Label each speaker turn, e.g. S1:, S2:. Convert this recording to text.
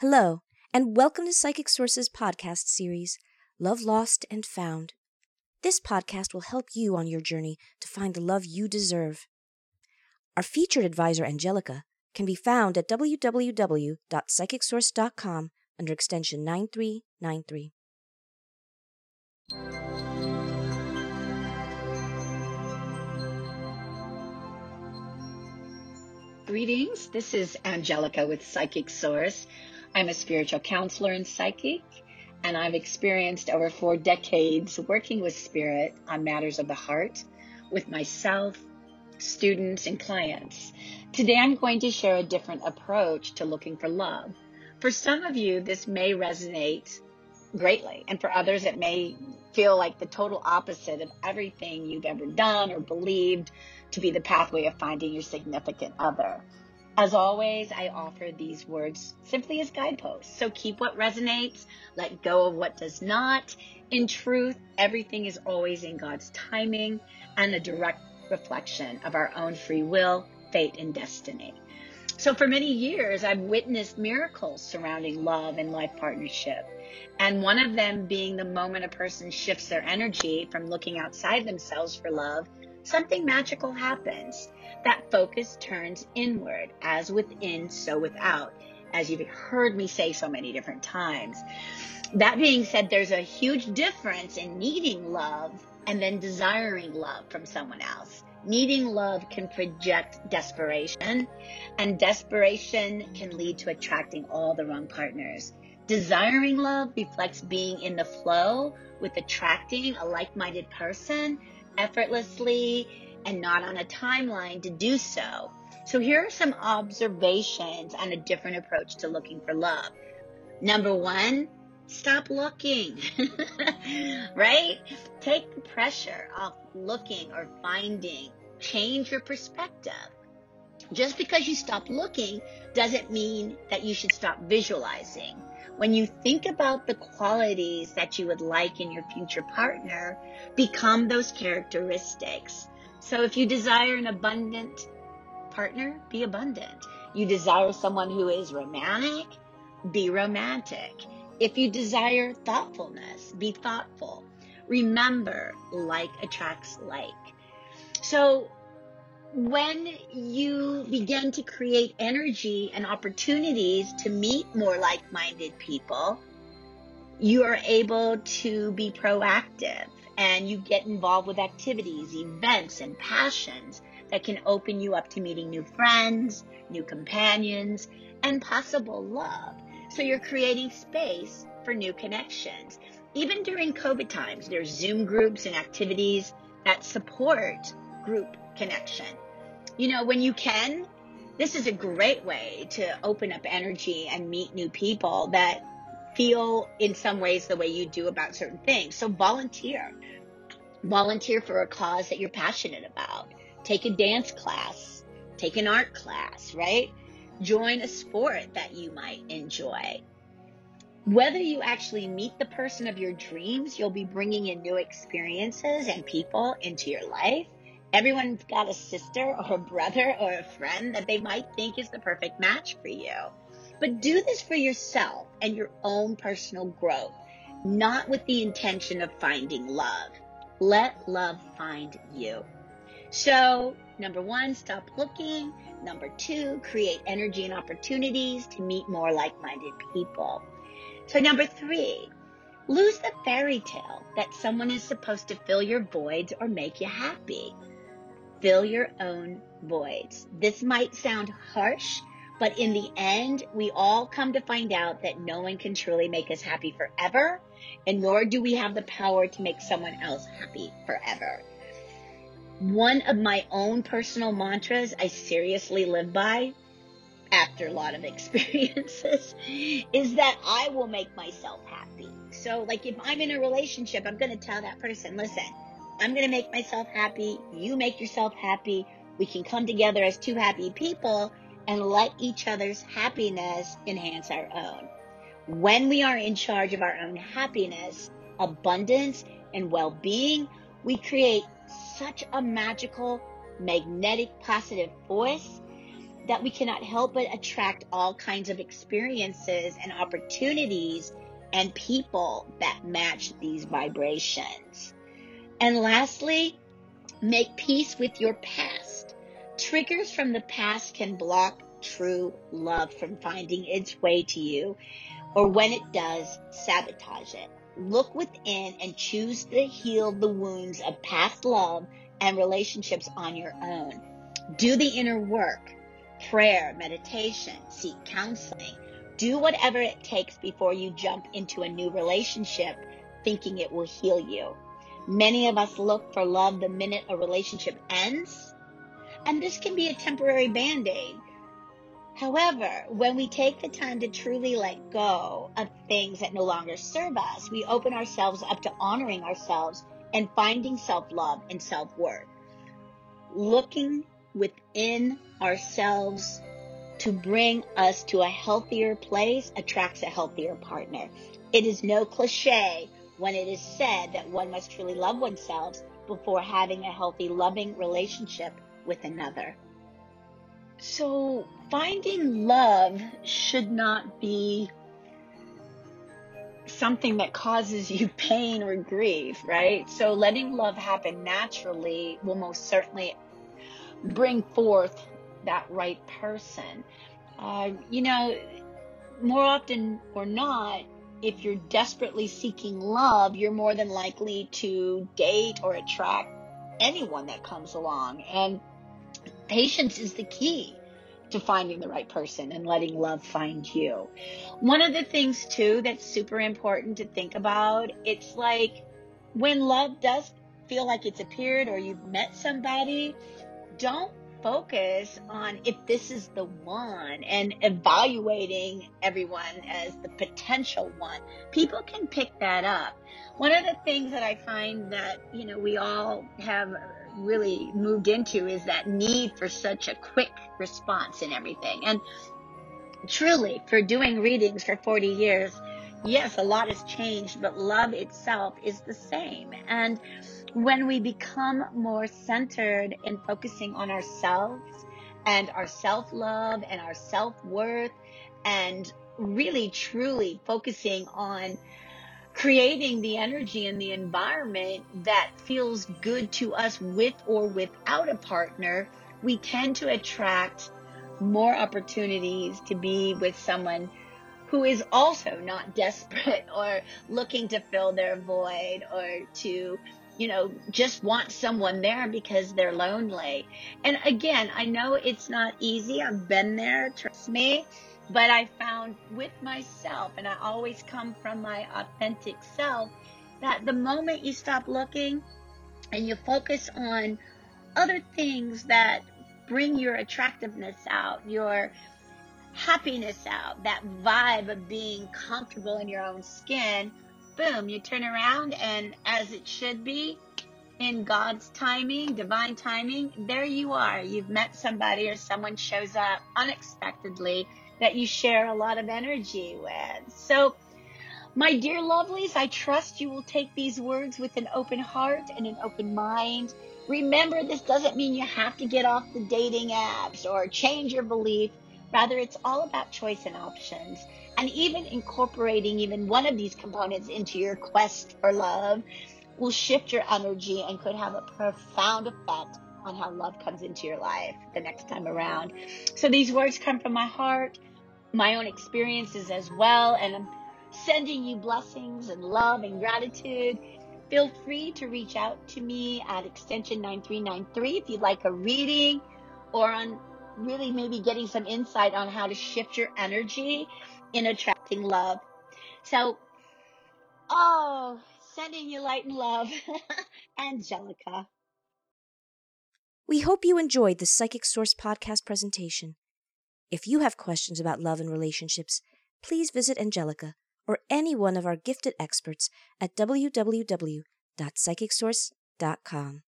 S1: Hello, and welcome to Psychic Source's podcast series, Love Lost and Found. This podcast will help you on your journey to find the love you deserve. Our featured advisor, Angelica, can be found at www.psychicsource.com under extension 9393.
S2: Greetings. This is Angelica with Psychic Source. I'm a spiritual counselor and psychic, and I've experienced over four decades working with spirit on matters of the heart with myself, students, and clients. Today I'm going to share a different approach to looking for love. For some of you, this may resonate greatly, and for others, it may feel like the total opposite of everything you've ever done or believed to be the pathway of finding your significant other. As always, I offer these words simply as guideposts. So keep what resonates, let go of what does not. In truth, everything is always in God's timing and a direct reflection of our own free will, fate, and destiny. So, for many years, I've witnessed miracles surrounding love and life partnership. And one of them being the moment a person shifts their energy from looking outside themselves for love something magical happens. That focus turns inward, as within, so without, as you've heard me say so many different times. That being said, there's a huge difference in needing love and then desiring love from someone else. Needing love can project desperation, and desperation can lead to attracting all the wrong partners. Desiring love reflects being in the flow with attracting a like minded person effortlessly and not on a timeline to do so. So here are some observations on a different approach to looking for love. Number one, stop looking, right? Take the pressure off looking or finding. Change your perspective. Just because you stop looking doesn't mean that you should stop visualizing. When you think about the qualities that you would like in your future partner, become those characteristics. So if you desire an abundant partner, be abundant. You desire someone who is romantic, be romantic. If you desire thoughtfulness, be thoughtful. Remember, like attracts like. So when you begin to create energy and opportunities to meet more like minded people, you are able to be proactive and you get involved with activities, events, and passions that can open you up to meeting new friends, new companions, and possible love. So you're creating space for new connections. Even during COVID times, there's Zoom groups and activities that support group connection. You know, when you can, this is a great way to open up energy and meet new people that feel in some ways the way you do about certain things. So volunteer. Volunteer for a cause that you're passionate about. Take a dance class, take an art class, right? Join a sport that you might enjoy. Whether you actually meet the person of your dreams, you'll be bringing in new experiences and people into your life Everyone's got a sister or a brother or a friend that they might think is the perfect match for you. But do this for yourself and your own personal growth, not with the intention of finding love. Let love find you. So, number one, stop looking. Number two, create energy and opportunities to meet more like minded people. So, number three, lose the fairy tale that someone is supposed to fill your voids or make you happy. Fill your own voids. This might sound harsh, but in the end, we all come to find out that no one can truly make us happy forever, and nor do we have the power to make someone else happy forever. One of my own personal mantras I seriously live by after a lot of experiences is that I will make myself happy. So, like, if I'm in a relationship, I'm going to tell that person, listen, I'm going to make myself happy. You make yourself happy. We can come together as two happy people and let each other's happiness enhance our own. When we are in charge of our own happiness, abundance, and well being, we create such a magical, magnetic, positive force that we cannot help but attract all kinds of experiences and opportunities and people that match these vibrations. And lastly, make peace with your past. Triggers from the past can block true love from finding its way to you, or when it does, sabotage it. Look within and choose to heal the wounds of past love and relationships on your own. Do the inner work prayer, meditation, seek counseling. Do whatever it takes before you jump into a new relationship thinking it will heal you. Many of us look for love the minute a relationship ends, and this can be a temporary band aid. However, when we take the time to truly let go of things that no longer serve us, we open ourselves up to honoring ourselves and finding self love and self worth. Looking within ourselves to bring us to a healthier place attracts a healthier partner. It is no cliche when it is said that one must truly love oneself before having a healthy, loving relationship with another. So, finding love should not be something that causes you pain or grief, right? So, letting love happen naturally will most certainly bring forth that right person. Uh, you know, more often or not, if you're desperately seeking love, you're more than likely to date or attract anyone that comes along. And patience is the key to finding the right person and letting love find you. One of the things too that's super important to think about, it's like when love does feel like it's appeared or you've met somebody, don't focus on if this is the one and evaluating everyone as the potential one. People can pick that up. One of the things that I find that, you know, we all have really moved into is that need for such a quick response in everything. And truly, for doing readings for 40 years, yes, a lot has changed, but love itself is the same. And when we become more centered in focusing on ourselves and our self love and our self worth, and really truly focusing on creating the energy and the environment that feels good to us with or without a partner, we tend to attract more opportunities to be with someone who is also not desperate or looking to fill their void or to you know, just want someone there because they're lonely. And again, I know it's not easy. I've been there, trust me. But I found with myself, and I always come from my authentic self, that the moment you stop looking and you focus on other things that bring your attractiveness out, your happiness out, that vibe of being comfortable in your own skin, boom, you turn around and as it should be, in God's timing, divine timing, there you are. You've met somebody or someone shows up unexpectedly that you share a lot of energy with. So, my dear lovelies, I trust you will take these words with an open heart and an open mind. Remember, this doesn't mean you have to get off the dating apps or change your belief. Rather, it's all about choice and options and even incorporating even one of these components into your quest for love will shift your energy and could have a profound effect on how love comes into your life the next time around. So these words come from my heart, my own experiences as well, and I'm sending you blessings and love and gratitude. Feel free to reach out to me at extension 9393 if you'd like a reading or on really maybe getting some insight on how to shift your energy in attracting love. So, oh, sending you light and love, Angelica.
S1: We hope you enjoyed the Psychic Source podcast presentation. If you have questions about love and relationships, please visit Angelica or any one of our gifted experts at www.psychicsource.com.